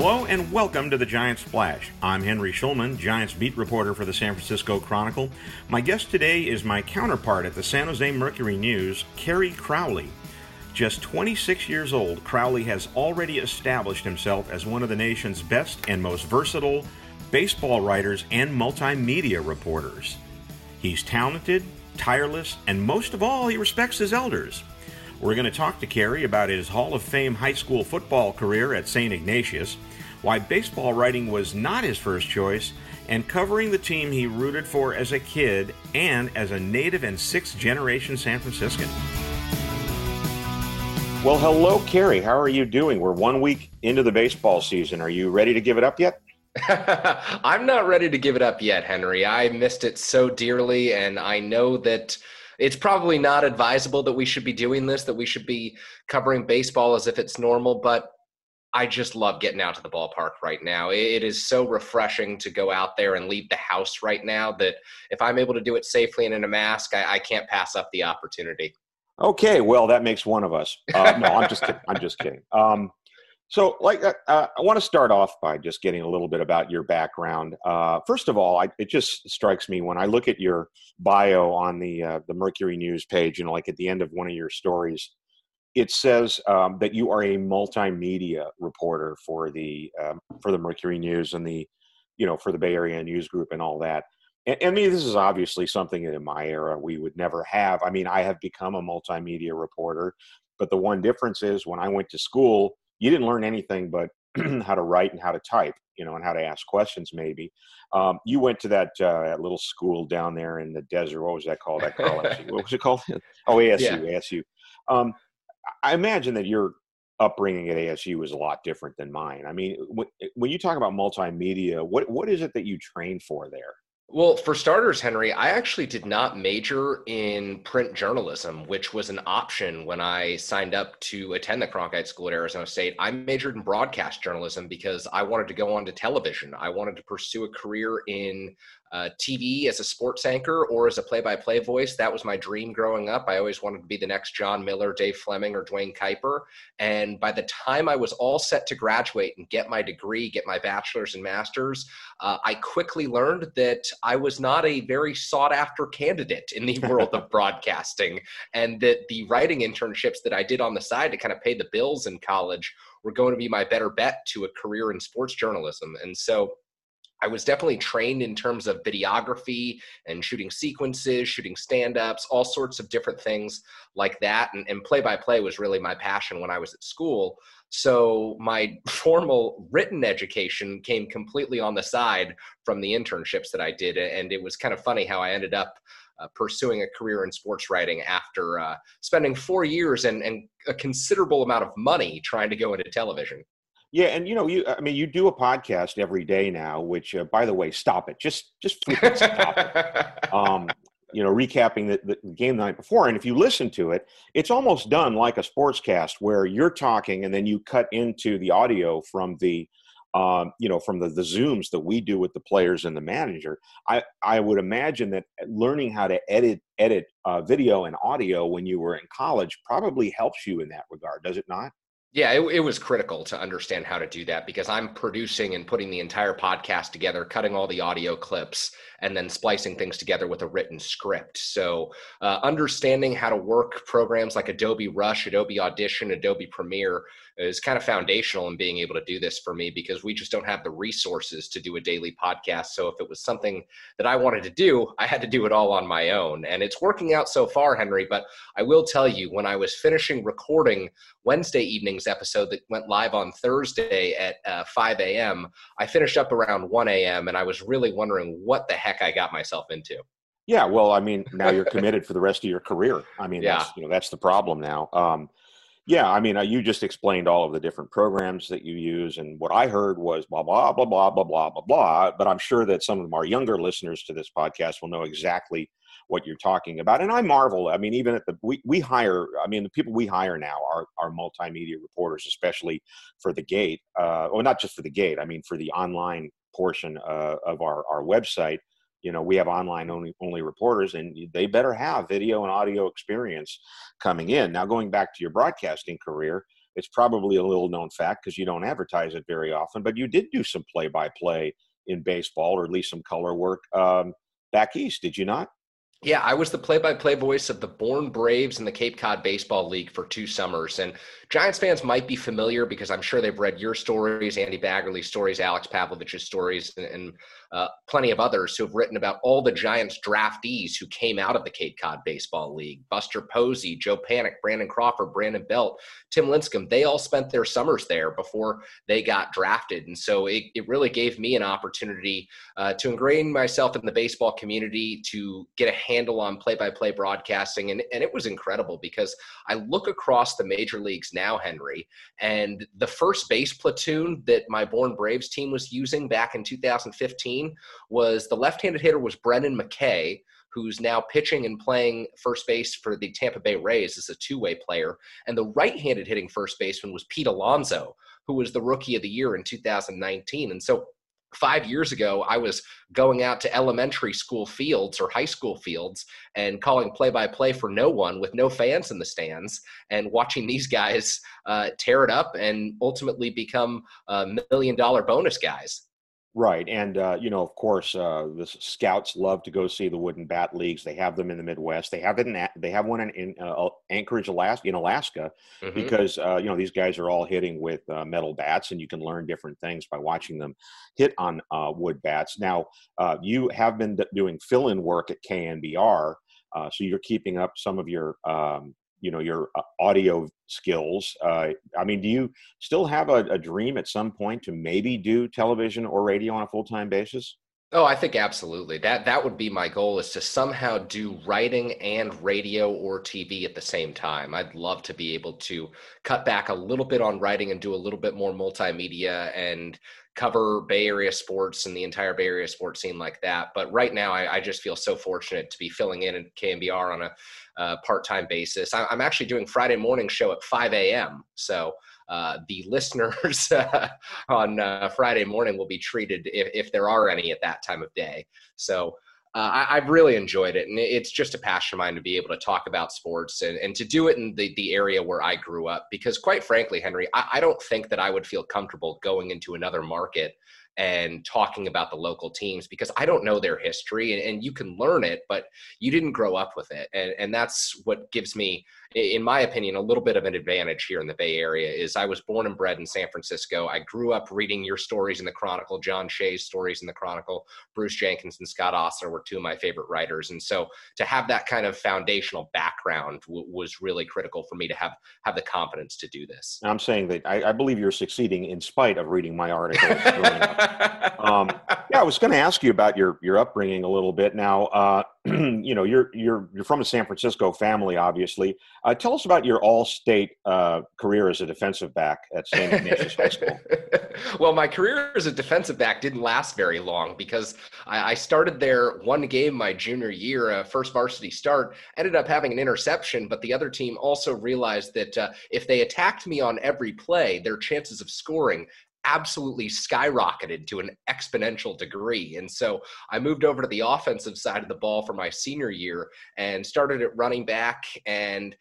Hello and welcome to the Giants Splash. I'm Henry Schulman, Giants beat reporter for the San Francisco Chronicle. My guest today is my counterpart at the San Jose Mercury News, Kerry Crowley. Just 26 years old, Crowley has already established himself as one of the nation's best and most versatile baseball writers and multimedia reporters. He's talented, tireless, and most of all, he respects his elders. We're going to talk to Kerry about his Hall of Fame high school football career at St. Ignatius, why baseball writing was not his first choice, and covering the team he rooted for as a kid and as a native and sixth generation San Franciscan. Well, hello, Kerry. How are you doing? We're one week into the baseball season. Are you ready to give it up yet? I'm not ready to give it up yet, Henry. I missed it so dearly, and I know that it's probably not advisable that we should be doing this, that we should be covering baseball as if it's normal, but I just love getting out to the ballpark right now. It is so refreshing to go out there and leave the house right now that if I'm able to do it safely and in a mask, I, I can't pass up the opportunity. Okay, well, that makes one of us. Uh, no, I'm just kidding. I'm just kidding. Um, so, like, uh, uh I want to start off by just getting a little bit about your background. Uh, first of all, I, it just strikes me when I look at your bio on the uh, the Mercury News page, you know, like at the end of one of your stories, it says um, that you are a multimedia reporter for the um, for the Mercury News and the, you know, for the Bay Area News Group and all that. And, and I mean, this is obviously something that in my era we would never have. I mean, I have become a multimedia reporter, but the one difference is when I went to school you didn't learn anything but how to write and how to type, you know, and how to ask questions. Maybe um, you went to that, uh, that little school down there in the desert. What was that called? That what was it called? Oh, ASU. Yeah. ASU. Um, I imagine that your upbringing at ASU was a lot different than mine. I mean, when you talk about multimedia, what what is it that you train for there? Well, for starters, Henry, I actually did not major in print journalism, which was an option when I signed up to attend the Cronkite School at Arizona State. I majored in broadcast journalism because I wanted to go on to television. I wanted to pursue a career in uh, TV as a sports anchor or as a play-by-play voice. That was my dream growing up. I always wanted to be the next Jon Miller, Dave Fleming, or Duane Kuiper. And by the time I was all set to graduate and get my degree, get my bachelor's and master's, uh, I quickly learned that I was not a very sought-after candidate in the world of broadcasting, and that the writing internships that I did on the side to kind of pay the bills in college were going to be my better bet to a career in sports journalism. And so I was definitely trained in terms of videography and shooting sequences, shooting stand ups, all sorts of different things like that. And play by play was really my passion when I was at school. So my formal written education came completely on the side from the internships that I did. And it was kind of funny how I ended up uh, pursuing a career in sports writing after uh, spending four years and, and a considerable amount of money trying to go into television. Yeah, and you know, you I mean, you do a podcast every day now. Which, uh, by the way, stop it. Just just stop it. Um, you know, recapping the, the game the night before, and if you listen to it, it's almost done like a sportscast where you're talking and then you cut into the audio from the um, you know, from the, the zooms that we do with the players and the manager, I, I would imagine that learning how to edit edit uh, video and audio when you were in college probably helps you in that regard, does it not? Yeah, it, it, was critical to understand how to do that because I'm producing and putting the entire podcast together, cutting all the audio clips, and then splicing things together with a written script. So, uh, understanding how to work programs like Adobe Rush, Adobe Audition, Adobe Premiere is kind of foundational in being able to do this for me because we just don't have the resources to do a daily podcast. So if it was something that I wanted to do, I had to do it all on my own. And it's working out so far, Henry. But I will tell you, when I was finishing recording Wednesday evening's episode that went live on Thursday at uh, 5 a.m., I finished up around 1 a.m. and I was really wondering what the heck I got myself into. Yeah, well, I mean, now you're committed for the rest of your career. I mean, Yeah. that's, you know, that's the problem now. Um, yeah, I mean, uh, you just explained all of the different programs that you use, and what I heard was blah blah blah blah blah blah blah blah. But I'm sure that some of our younger listeners to this podcast will know exactly what you're talking about. And I marvel. I mean, even at the we we hire. I mean, the people we hire now are are multimedia reporters, especially for the Gate. Uh, well, not just for the Gate. I mean, for the online portion uh, of our our website you know we have online only only reporters and they better have video and audio experience coming in now going back to your broadcasting career it's probably a little known fact because you don't advertise it very often but you did do some play by play in baseball or at least some color work um, back east did you not Yeah, I was the play-by-play voice of the Bourne Braves in the Cape Cod Baseball League for two summers. And Giants fans might be familiar because I'm sure they've read your stories, Andy Baggarly's stories, Alex Pavlovic's stories, and, and uh, plenty of others who have written about all the Giants draftees who came out of the Cape Cod Baseball League. Buster Posey, Joe Panik, Brandon Crawford, Brandon Belt, Tim Lincecum. They all spent their summers there before they got drafted. And so it, it really gave me an opportunity uh, to ingrain myself in the baseball community, to get a handle on play-by-play broadcasting, and, and it was incredible because I look across the major leagues now, Henry, and the first base platoon that my Bourne Braves team was using back in 2015 was the left-handed hitter was Brendan McKay, who's now pitching and playing first base for the Tampa Bay Rays as a two-way player, and the right-handed hitting first baseman was Pete Alonso, who was the rookie of the year in 2019, and so five years ago, I was going out to elementary school fields or high school fields and calling play by play for no one with no fans in the stands and watching these guys uh, tear it up and ultimately become uh, million dollar bonus guys. Right, and uh, you know, of course, uh, the scouts love to go see the wooden bat leagues. They have them in the Midwest. They have it in they have one in, in uh, Anchorage, Alaska, in Alaska, Mhm. because uh, you know these guys are all hitting with uh, metal bats, and you can learn different things by watching them hit on uh, wood bats. Now, uh, you have been d- doing fill-in work at KNBR, uh, so you're keeping up some of your um, you know your uh, audio skills. Uh, I mean, do you still have a, a dream at some point to maybe do television or radio on a full-time basis? Oh, I think absolutely. That that would be my goal is to somehow do writing and radio or TV at the same time. I'd love to be able to cut back a little bit on writing and do a little bit more multimedia and cover Bay Area sports and the entire Bay Area sports scene like that. But right now, I, I just feel so fortunate to be filling in at KNBR on a uh, part-time basis. I, I'm actually doing Friday morning show at 5 a.m. So uh, the listeners uh, on uh, Friday morning will be treated if, if there are any at that time of day. So uh, I, I've really enjoyed it, and it's just a passion of mine to be able to talk about sports and, and to do it in the, the area where I grew up. Because quite frankly, Henry, I, I don't think that I would feel comfortable going into another market and talking about the local teams because I don't know their history and, and you can learn it, but you didn't grow up with it. And, and that's what gives me, in my opinion, a little bit of an advantage here in the Bay Area is I was born and bred in San Francisco. I grew up reading your stories in the Chronicle, John Shea's stories in the Chronicle, Bruce Jenkins and Scott Ostler were two of my favorite writers. And so to have that kind of foundational background w- was really critical for me to have, have the confidence to do this. I'm saying that I, I believe you're succeeding in spite of reading my articles. um, yeah, I was going to ask you about your your upbringing a little bit. Now, uh, you know, you're you're you're from a San Francisco family, obviously. Uh, tell us about your all-state uh, career as a defensive back at St. Ignatius High School. well, my career as a defensive back didn't last very long because I, I started there one game my junior year, uh, first varsity start, ended up having an interception, but the other team also realized that uh, if they attacked me on every play, their chances of scoring absolutely skyrocketed to an exponential degree. And so I moved over to the offensive side of the ball for my senior year and started at running back and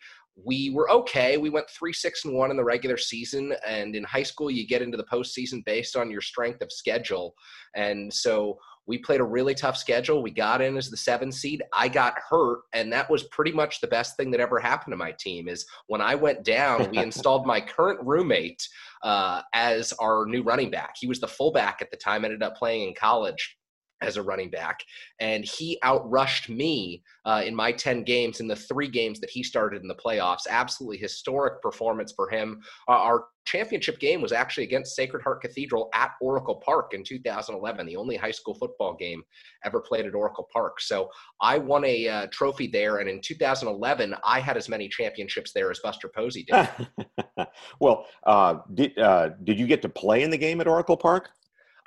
we were okay. We went three, six, and one in the regular season. And in high school, you get into the postseason based on your strength of schedule. And so we played a really tough schedule. We got in as the seven seed. I got hurt, and that was pretty much the best thing that ever happened to my team. Is when I went down, we installed my current roommate uh, as our new running back. He was the fullback at the time. Ended up playing in college as a running back, and he outrushed me uh, in my 10 games in the three games that he started in the playoffs. Absolutely historic performance for him. Uh, our championship game was actually against Sacred Heart Cathedral at Oracle Park in 2011, the only high school football game ever played at Oracle Park. So I won a uh, trophy there, and in 2011, I had as many championships there as Buster Posey did. well, uh, did uh, did you get to play in the game at Oracle Park?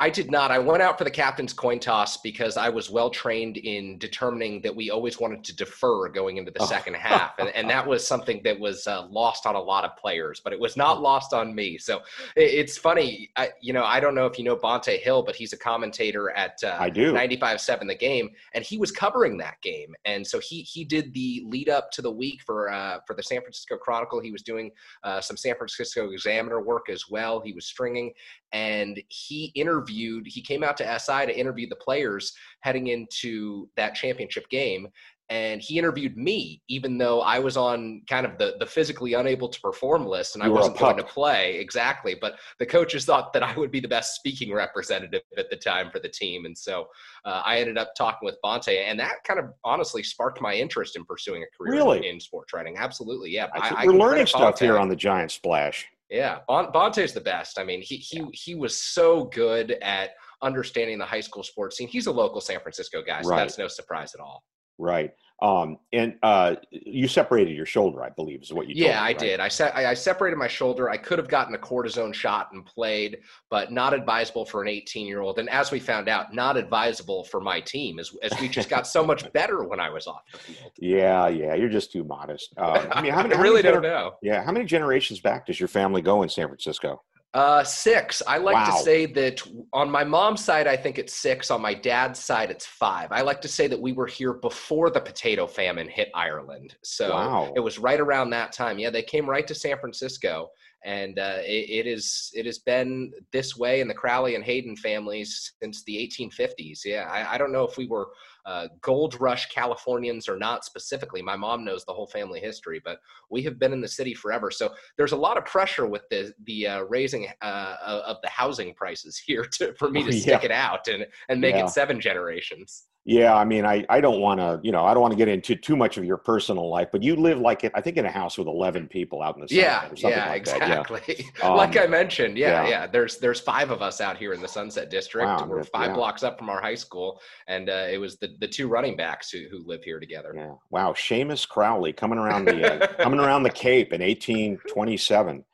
I did not. I went out for the captain's coin toss because I was well trained in determining that we always wanted to defer going into the oh. second half. And, and that was something that was uh, lost on a lot of players, but it was not lost on me. So it, it's funny. I, you know, I don't know if you know Bonta Hill, but he's a commentator at uh, I do. 95.7 The Game, and he was covering that game. And so he he did the lead up to the week for uh, for the San Francisco Chronicle. He was doing uh, some San Francisco Examiner work as well. He was stringing, and he interviewed interviewed, he came out to SI to interview the players heading into that championship game. And he interviewed me, even though I was on kind of the, the physically unable to perform list and I wasn't going to play. Exactly. But the coaches thought that I would be the best speaking representative at the time for the team. And so uh, I ended up talking with Bonta. And that kind of honestly sparked my interest in pursuing a career really? in, in sports writing. Absolutely. Yeah. I, we're learning stuff here on the Giant Splash. Yeah, bon- Bonta's the best. I mean, he he yeah. he was so good at understanding the high school sports scene. He's a local San Francisco guy, so right. that's no surprise at all. Right. Um, and uh, you separated your shoulder, I believe, is what you. Yeah, me, I did. I, se- I separated my shoulder. I could have gotten a cortisone shot and played, but not advisable for an 18 year old. And as we found out, not advisable for my team, as, as we just got so much better when I was off the field. Yeah, yeah, you're just too modest. Um, I mean, how many? I really how many don't know. Yeah, how many generations back does your family go in San Francisco? Uh, six. I like wow. to say that on my mom's side, I think it's six. On my dad's side, it's five. I like to say that we were here before the potato famine hit Ireland. So wow. it was right around that time. Yeah, they came right to San Francisco, and uh, it, it is it has been this way in the Crowley and Hayden families since the 1850s. Yeah, I, I don't know if we were uh, gold rush Californians or not specifically. My mom knows the whole family history, but we have been in the city forever. So there's a lot of pressure with the the uh, raising uh, of the housing prices here to, for me to yeah. stick it out and and make yeah. it seven generations. Yeah, I mean, I, I don't want to, you know, I don't want to get into too much of your personal life, but you live like it, I think in a house with 11 people out in the yeah, yeah, like exactly. Yeah. like um, I mentioned, yeah, yeah, yeah, There's there's five of us out here in the Sunset District. Wow, We're five blocks up from our high school, and uh, it was the, the two running backs who, who live here together. Yeah. Wow, Seamus Crowley coming around the uh, coming around the Cape in 1827.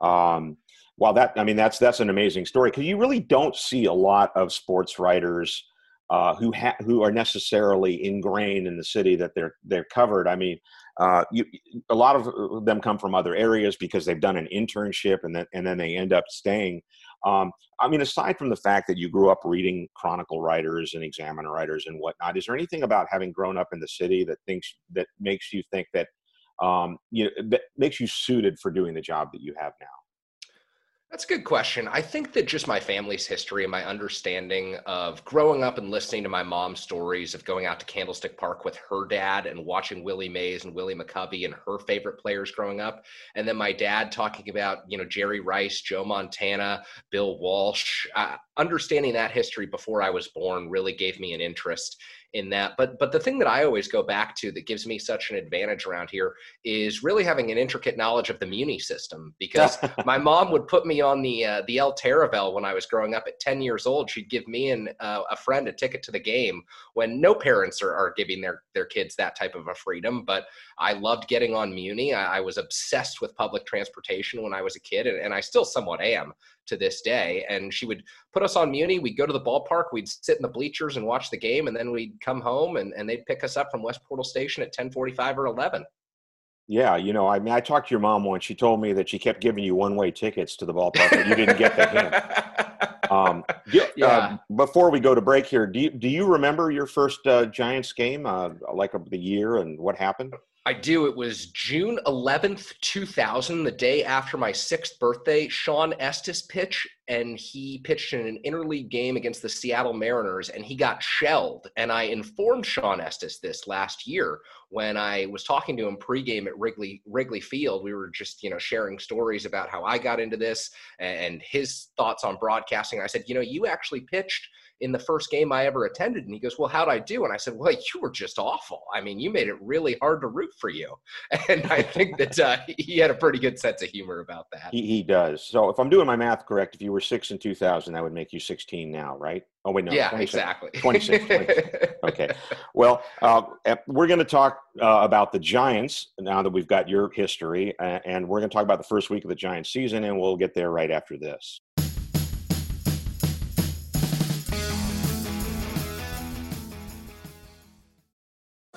Um, wow, that I mean that's that's an amazing story because you really don't see a lot of sports writers uh, who ha- who are necessarily ingrained in the city that they're they're covered. I mean, uh, you, a lot of them come from other areas because they've done an internship and then and then they end up staying. Um, I mean, aside from the fact that you grew up reading Chronicle writers and Examiner writers and whatnot, is there anything about having grown up in the city that thinks that makes you think that um, you know, that makes you suited for doing the job that you have now? That's a good question. I think that just my family's history and my understanding of growing up and listening to my mom's stories of going out to Candlestick Park with her dad and watching Willie Mays and Willie McCovey and her favorite players growing up. And then my dad talking about, you know, Jerry Rice, Joe Montana, Bill Walsh. Uh, understanding that history before I was born really gave me an interest in that. But but the thing that I always go back to that gives me such an advantage around here is really having an intricate knowledge of the Muni system because my mom would put me on the uh, the L Taraval when I was growing up at 10 years old. She'd give me and uh, a friend a ticket to the game when no parents are, are giving their their kids that type of a freedom. But I loved getting on Muni. I, I was obsessed with public transportation when I was a kid, and, and I still somewhat am to this day. And she would put us on Muni. We'd go to the ballpark. We'd sit in the bleachers and watch the game, and then we'd come home and, and they'd pick us up from West Portal Station at 10:45 or 11. Yeah, you know, I mean, I talked to your mom once. She told me that she kept giving you one-way tickets to the ballpark, but you didn't get the hint. Um, do, yeah. Uh, before we go to break here, do you, do you remember your first uh, Giants game, uh, like the year and what happened? I do. It was June 11th, 2000, the day after my sixth birthday. Shawn Estes pitched, and he pitched in an interleague game against the Seattle Mariners, and he got shelled. And I informed Shawn Estes this last year when I was talking to him pregame at Wrigley Wrigley Field. We were just, you know, sharing stories about how I got into this and his thoughts on broadcasting. I said, you know, you actually pitched in the first game I ever attended. And he goes, Well, how'd I do? And I said, Well, you were just awful. I mean, you made it really hard to root for you. And I think that uh, he had a pretty good sense of humor about that. He, he does. So if I'm doing my math correct, if you were six in 2000, that would make you 16 now, right? Oh, wait, no. Yeah, 26, exactly. 26. 26. okay. Well, uh, we're going to talk uh, about the Giants now that we've got your history, and we're going to talk about the first week of the Giants season, and we'll get there right after this.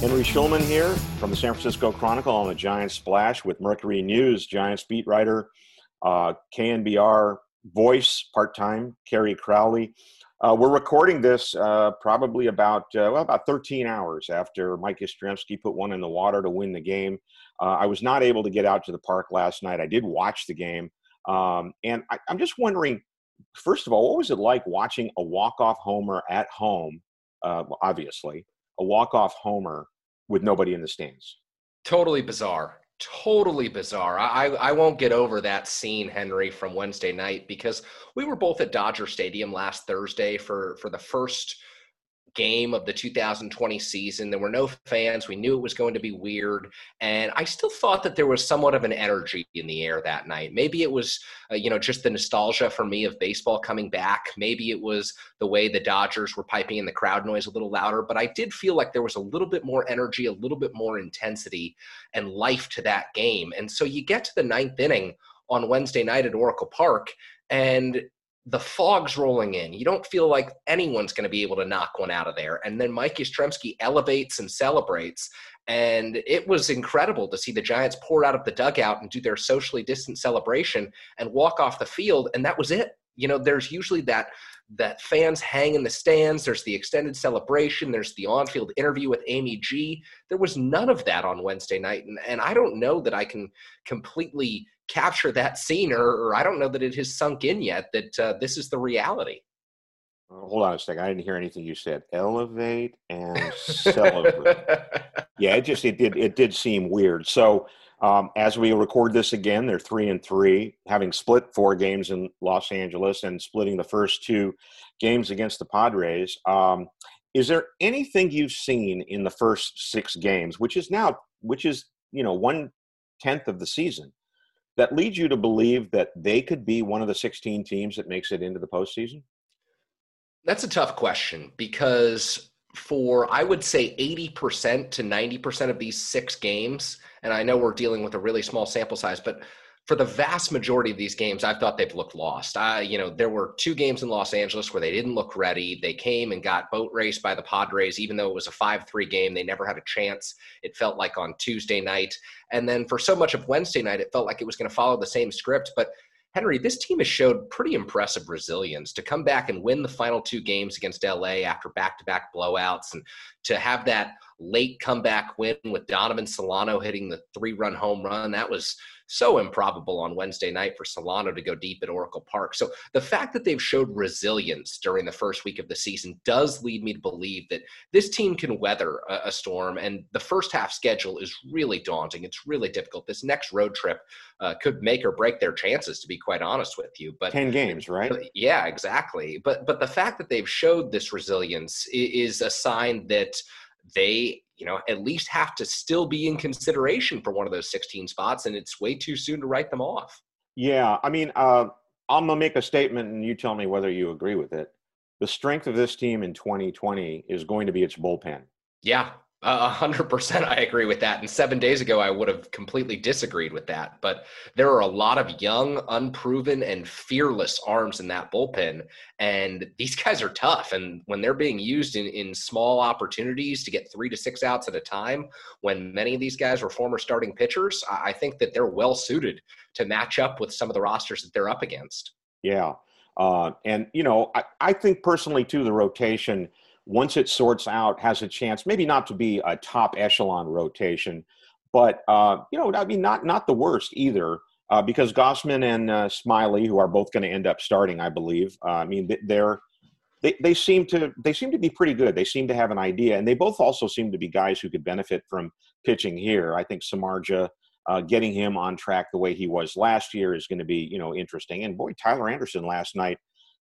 Henry Schulman here from the San Francisco Chronicle on the Giants Splash with Mercury News, Giants beat writer, uh, KNBR voice, part time, Kerry Crowley. Uh, we're recording this uh, probably about uh, well about 13 hours after Mike Yastrzemski put one in the water to win the game. Uh, I was not able to get out to the park last night. I did watch the game, um, and I, I'm just wondering, first of all, what was it like watching a walk-off homer at home? Uh, obviously, a walk-off homer with nobody in the stands. Totally bizarre. Totally bizarre. I, I won't get over that scene, Henry, from Wednesday night because we were both at Dodger Stadium last Thursday for for the first game of the 2020 season. There were no fans. We knew it was going to be weird. And I still thought that there was somewhat of an energy in the air that night. Maybe it was, uh, you know, just the nostalgia for me of baseball coming back. Maybe it was the way the Dodgers were piping in the crowd noise a little louder. But I did feel like there was a little bit more energy, a little bit more intensity and life to that game. And so you get to the ninth inning on Wednesday night at Oracle Park. And the fog's rolling in. You don't feel like anyone's going to be able to knock one out of there. And then Mike Yastrzemski elevates and celebrates. And it was incredible to see the Giants pour out of the dugout and do their socially distant celebration and walk off the field. And that was it. You know, there's usually that that fans hang in the stands. There's the extended celebration. There's the on-field interview with Amy G. There was none of that on Wednesday night, and, and I don't know that I can completely capture that scene, or, or I don't know that it has sunk in yet that uh, this is the reality. hold on a second. I didn't hear anything you said. Elevate and celebrate. yeah, it just it did it did seem weird. So um, as we record this again, they're three and three, having split four games in Los Angeles and splitting the first two games against the Padres. Um, is there anything you've seen in the first six games, which is now, which is you know one tenth of the season, that leads you to believe that they could be one of the 16 teams that makes it into the postseason? That's a tough question because for I would say 80% to 90% of these six games, and I know we're dealing with a really small sample size, but for the vast majority of these games, I thought they've looked lost. I, you know, there were two games in Los Angeles where they didn't look ready. They came and got boat raced by the Padres, even though it was a 5 3 game. They never had a chance. It felt like on Tuesday night. And then for so much of Wednesday night, it felt like it was going to follow the same script. But Henry, this team has showed pretty impressive resilience to come back and win the final two games against LA after back to back blowouts and to have that late comeback win with Donovan Solano hitting the three run home run. That was so improbable on Wednesday night for Solano to go deep at Oracle Park. So the fact that they've showed resilience during the first week of the season does lead me to believe that this team can weather a, a storm. And the first half schedule is really daunting. It's really difficult. This next road trip uh, could make or break their chances, to be quite honest with you. But ten games, right? Yeah, exactly. But but the fact that they've showed this resilience is a sign that they you know, at least have to still be in consideration for one of those 16 spots, and it's way too soon to write them off. Yeah, I mean, uh, I'm gonna make a statement, and you tell me whether you agree with it. The strength of this team in 2020 is going to be its bullpen. Yeah, A hundred percent, I agree with that. And seven days ago, I would have completely disagreed with that. But there are a lot of young, unproven, and fearless arms in that bullpen, and these guys are tough. And when they're being used in in small opportunities to get three to six outs at a time, when many of these guys were former starting pitchers, I think that they're well suited to match up with some of the rosters that they're up against. Yeah, uh, and you know, I, I think personally too, the rotation once it sorts out, has a chance maybe not to be a top echelon rotation, but uh, you know, I mean, not not the worst either. Uh, because Gausman and uh, Smyly, who are both going to end up starting, I believe. Uh, I mean, they're they, they seem to they seem to be pretty good. They seem to have an idea, and they both also seem to be guys who could benefit from pitching here. I think Samardzija, uh, getting him on track the way he was last year is going to be you know interesting. And boy, Tyler Anderson last night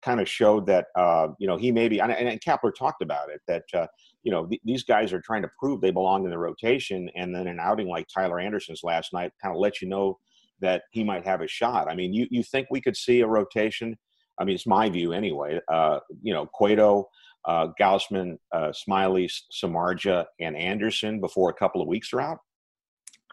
kind of showed that uh, you know he maybe and, and Kapler talked about it that uh, you know th- these guys are trying to prove they belong in the rotation, and then an outing like Tyler Anderson's last night kind of let you know that he might have a shot. I mean, you you think we could see a rotation? I mean, it's my view anyway. Uh, you know, Cueto, uh, Gausman, uh, Smyly, Samardzija, and Anderson before a couple of weeks are out.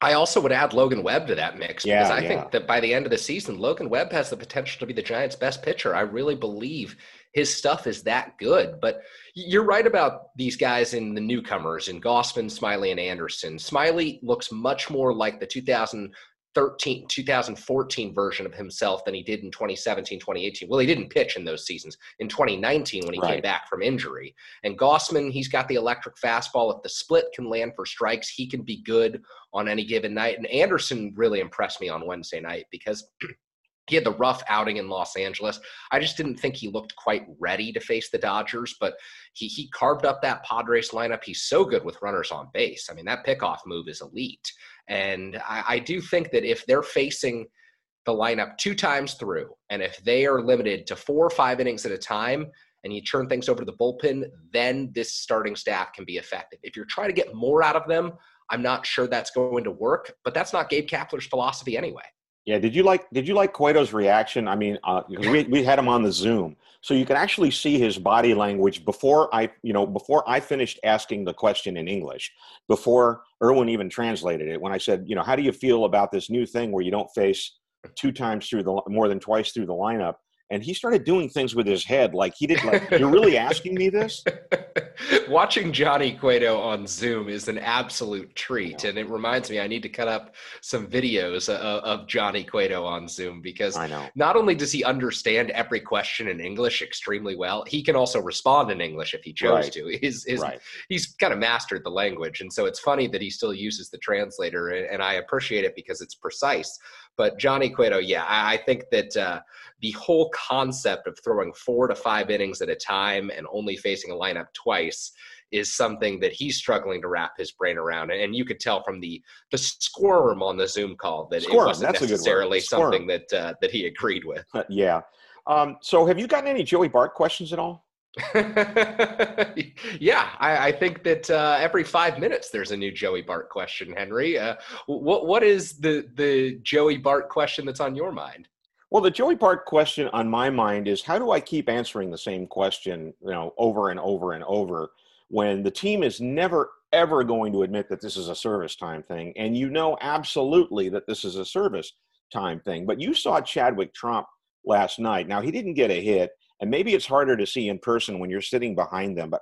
I also would add Logan Webb to that mix yeah, because I yeah. think that by the end of the season, Logan Webb has the potential to be the Giants' best pitcher. I really believe his stuff is that good. But you're right about these guys in the newcomers in Gausman, Smyly, and Anderson. Smyly looks much more like the 2000 2013 2014 version of himself than he did in 2017 2018 well he didn't pitch in those seasons in 2019 when he Right. came back from injury and Gausman he's got the electric fastball if the split can land for strikes he can be good on any given night and anderson really impressed me on wednesday night because he had the rough outing in Los Angeles. I just didn't think he looked quite ready to face the Dodgers, but he he carved up that Padres lineup. He's so good with runners on base. I mean, that pickoff move is elite. And I, I do think that if they're facing the lineup two times through, and if they are limited to four or five innings at a time, and you turn things over to the bullpen, then this starting staff can be effective. If you're trying to get more out of them, I'm not sure that's going to work, but that's not Gabe Kapler's philosophy anyway. Yeah, did you like did you like Cueto's reaction? I mean, uh, we we had him on the Zoom, so you can actually see his body language before I, you know, before I finished asking the question in English, before Erwin even translated it. When I said, you know, how do you feel about this new thing where you don't face two times through the more than twice through the lineup? And he started doing things with his head, like he did. Like, you're really asking me this? Watching Johnny Cueto on Zoom is an absolute treat, and it reminds me I need to cut up some videos of, of Johnny Cueto on Zoom because I know. not only does he understand every question in English extremely well, he can also respond in English if he chose Right. to. His, his, Right. He's kind of mastered the language, and so it's funny that he still uses the translator, and, and I appreciate it because it's precise. But Johnny Cueto, yeah, I, I think that uh, the whole concept of throwing four to five innings at a time and only facing a lineup twice is something that he's struggling to wrap his brain around. And you could tell from the the squirm on the Zoom call that Squirm, it wasn't that's a good word. necessarily something that uh, that he agreed with. yeah. Um, so, have you gotten any Joey Bart questions at all? yeah, I, I think that uh, every five minutes there's a new Joey Bart question, Henry. Uh, what what is the the Joey Bart question that's on your mind? Well, the Joey Bart question on my mind is how do I keep answering the same question, you know, over and over and over when the team is never ever going to admit that this is a service time thing and you know absolutely that this is a service time thing. But you saw Chadwick Tromp last night. Now, he didn't get a hit and maybe it's harder to see in person when you're sitting behind them, but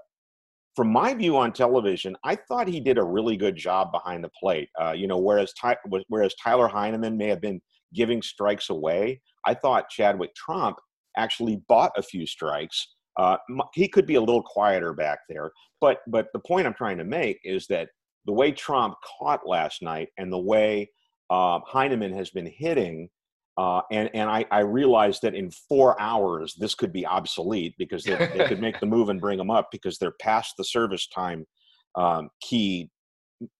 from my view on television, I thought he did a really good job behind the plate. Uh, you know, whereas Ty- whereas Tyler Heineman may have been giving strikes away, I thought Chadwick Tromp actually bought a few strikes. Uh, he could be a little quieter back there, but but the point I'm trying to make is that the way Tromp caught last night and the way uh, Heineman has been hitting, uh, and and I, I realized that in four hours this could be obsolete because they, they could make the move and bring them up because they're past the service time um, key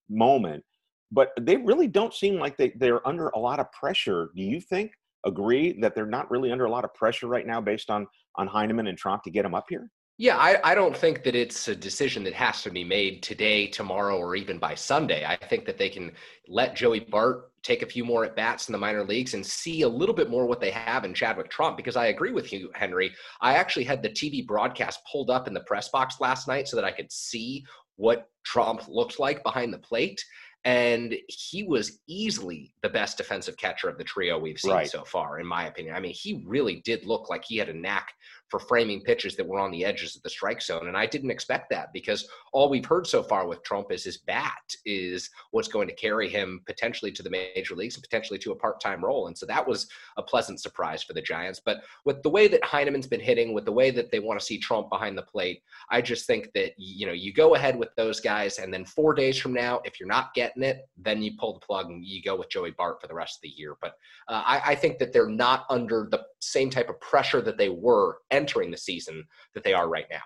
moment. But they really don't seem like they, they're under a lot of pressure. Do you think? Agree that they're not really under a lot of pressure right now, based on on Heineman and Tromp to get them up here. Yeah, I, I don't think that it's a decision that has to be made today, tomorrow, or even by Sunday. I think that they can let Joey Bart take a few more at bats in the minor leagues and see a little bit more what they have in Chadwick Tromp. Because I agree with you, Henry. I actually had the TV broadcast pulled up in the press box last night so that I could see what Tromp looked like behind the plate. And he was easily the best defensive catcher of the trio we've seen Right. so far, in my opinion. I mean, he really did look like he had a knack for framing pitches that were on the edges of the strike zone. And I didn't expect that because all we've heard so far with Tromp is his bat is what's going to carry him potentially to the major leagues and potentially to a part time role. And so that was a pleasant surprise for the Giants. But with the way that Heineman's been hitting, with the way that they want to see Tromp behind the plate, I just think that, you know, you go ahead with those guys. And then four days from now, if you're not getting it, then you pull the plug and you go with Joey Bart for the rest of the year. But uh, I, I think that they're not under the same type of pressure that they were entering the season that they are right now.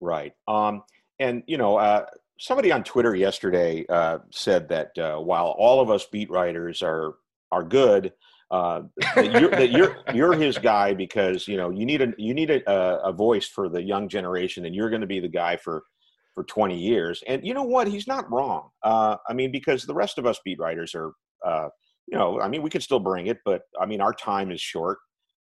Right. Um, and, you know, uh, somebody on Twitter yesterday uh, said that uh, while all of us beat writers are are good, uh, that, you're, that you're you're his guy because you know you need a you need a, a voice for the young generation, and you're going to be the guy for for 20 years. And you know what? He's not wrong. Uh, I mean, because the rest of us beat writers are, uh, you know, I mean, we could still bring it, but I mean, our time is short,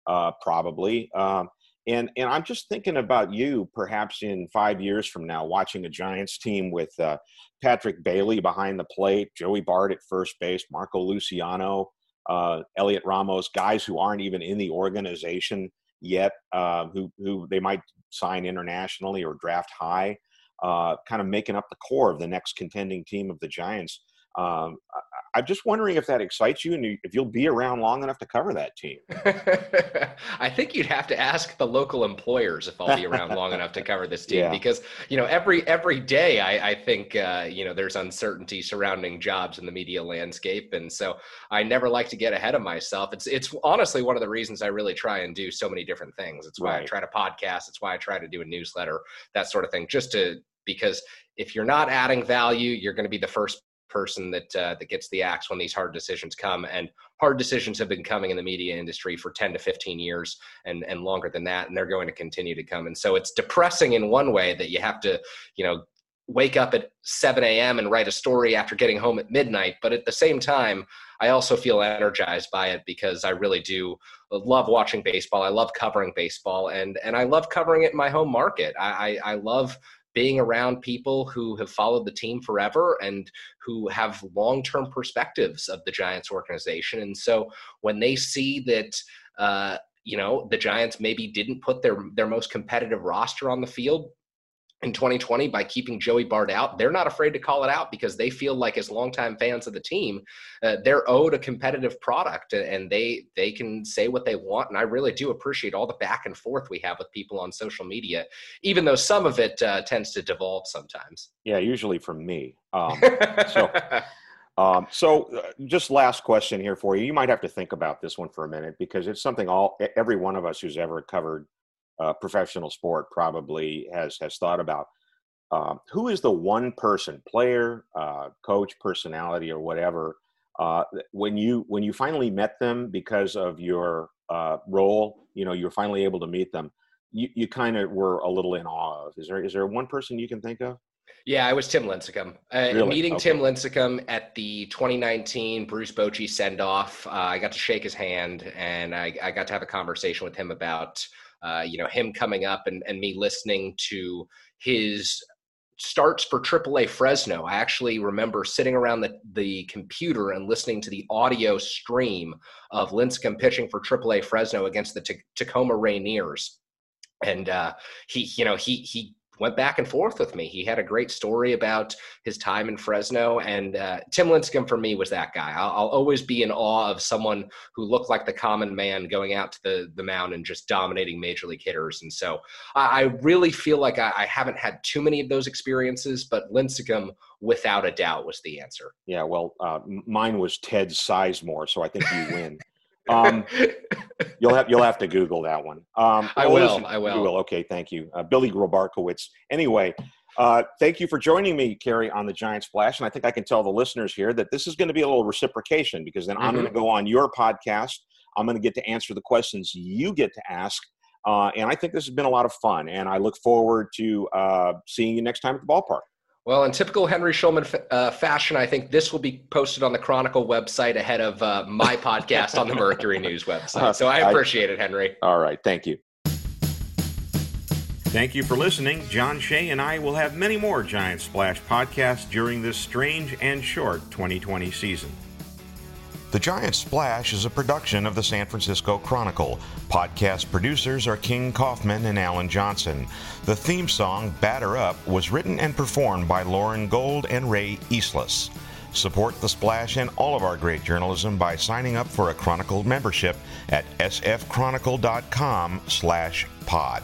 uh, probably. Um, and and I'm just thinking about you, perhaps in five years from now, watching a Giants team with uh, Patrick Bailey behind the plate, Joey Bart at first base, Marco Luciano, uh, Heliot Ramos, guys who aren't even in the organization yet, uh, who who they might sign internationally or draft high, uh, kind of making up the core of the next contending team of the Giants. Um, I, I'm just wondering if that excites you and you, if you'll be around long enough to cover that team. I think you'd have to ask the local employers if I'll be around long enough to cover this team Yeah. because you know every every day I, I think uh, you know there's uncertainty surrounding jobs in the media landscape and so I never like to get ahead of myself. It's it's honestly one of the reasons I really try and do so many different things. It's why I try to podcast. It's why I try to do a newsletter, that sort of thing, just to because if you're not adding value, you're going to be the first person that uh, that gets the axe when these hard decisions come and hard decisions have been coming in the media industry for 10 to 15 years and and longer than that and they're going to continue to come and so it's depressing in one way that you have to you know wake up at 7 a.m and write a story after getting home at midnight but at the same time i also feel energized by it because i really do love watching baseball i love covering baseball and and i love covering it in my home market. I i, I love being around people who have followed the team forever and who have long-term perspectives of the Giants organization. And so when they see that, uh, you know, the Giants maybe didn't put their their most competitive roster on the field in 2020 by keeping Joey Bart out, they're not afraid to call it out because they feel like as longtime fans of the team, uh, they're owed a competitive product and they they can say what they want. And I really do appreciate all the back and forth we have with people on social media, even though some of it uh, tends to devolve sometimes. Yeah, usually from me. Um, So- Um, so, uh, just last question here for you. You might have to think about this one for a minute because it's something all every one of us who's ever covered uh, professional sport probably has has thought about. Um, who is the one person, player, uh, coach, personality, or whatever, uh, when you when you finally met them because of your uh, role, you know, you're finally able to meet them. You, you kind of were a little in awe of. Is there is there one person you can think of? Yeah, I was Tim Lincecum. Uh, Really? Meeting Okay. Tim Lincecum at the 2019 Bruce Bochy send off, uh, I got to shake his hand and I, I got to have a conversation with him about, uh, you know, him coming up and, and me listening to his starts for AAA Fresno. I actually remember sitting around the, the computer and listening to the audio stream of Lincecum pitching for AAA Fresno against the T- Tacoma Rainiers. And uh, he, you know, he he went back and forth with me. He had a great story about his time in Fresno, and uh, Tim Lincecum for me was that guy. I'll, I'll always be in awe of someone who looked like the common man going out to the the mound and just dominating major league hitters. And so I, I really feel like I, I haven't had too many of those experiences, but Lincecum, without a doubt, was the answer. Yeah, well, uh, mine was Ted Sizemore, so I think you win. Um, you'll have you'll have to Google that one. Um, I well, will, I will. Will. Okay, thank you, uh, Billy Grobarkowitz. Anyway, uh, thank you for joining me, Kerry, on the Giant Splash. And I think I can tell the listeners here that this is going to be a little reciprocation because then I'm Mm-hmm. going to go on your podcast. I'm going to get to answer the questions you get to ask. Uh, and I think this has been a lot of fun, and I look forward to uh, seeing you next time at the ballpark. Well, in typical Henry Schulman fa- uh, fashion, I think this will be posted on the Chronicle website ahead of uh, my podcast on the Mercury News website. So I I- appreciate it, Henry. All right, thank you. Thank you for listening. John Shea and I will have many more Giant Splash podcasts during this strange and short 2020 season. The Giant Splash is a production of the San Francisco Chronicle. Podcast producers are King Kaufman and Alan Johnson. The theme song, Batter Up, was written and performed by Lauren Gold and Ray Eastless. Support The Splash and all of our great journalism by signing up for a Chronicle membership at sfchronicle.com slash pod.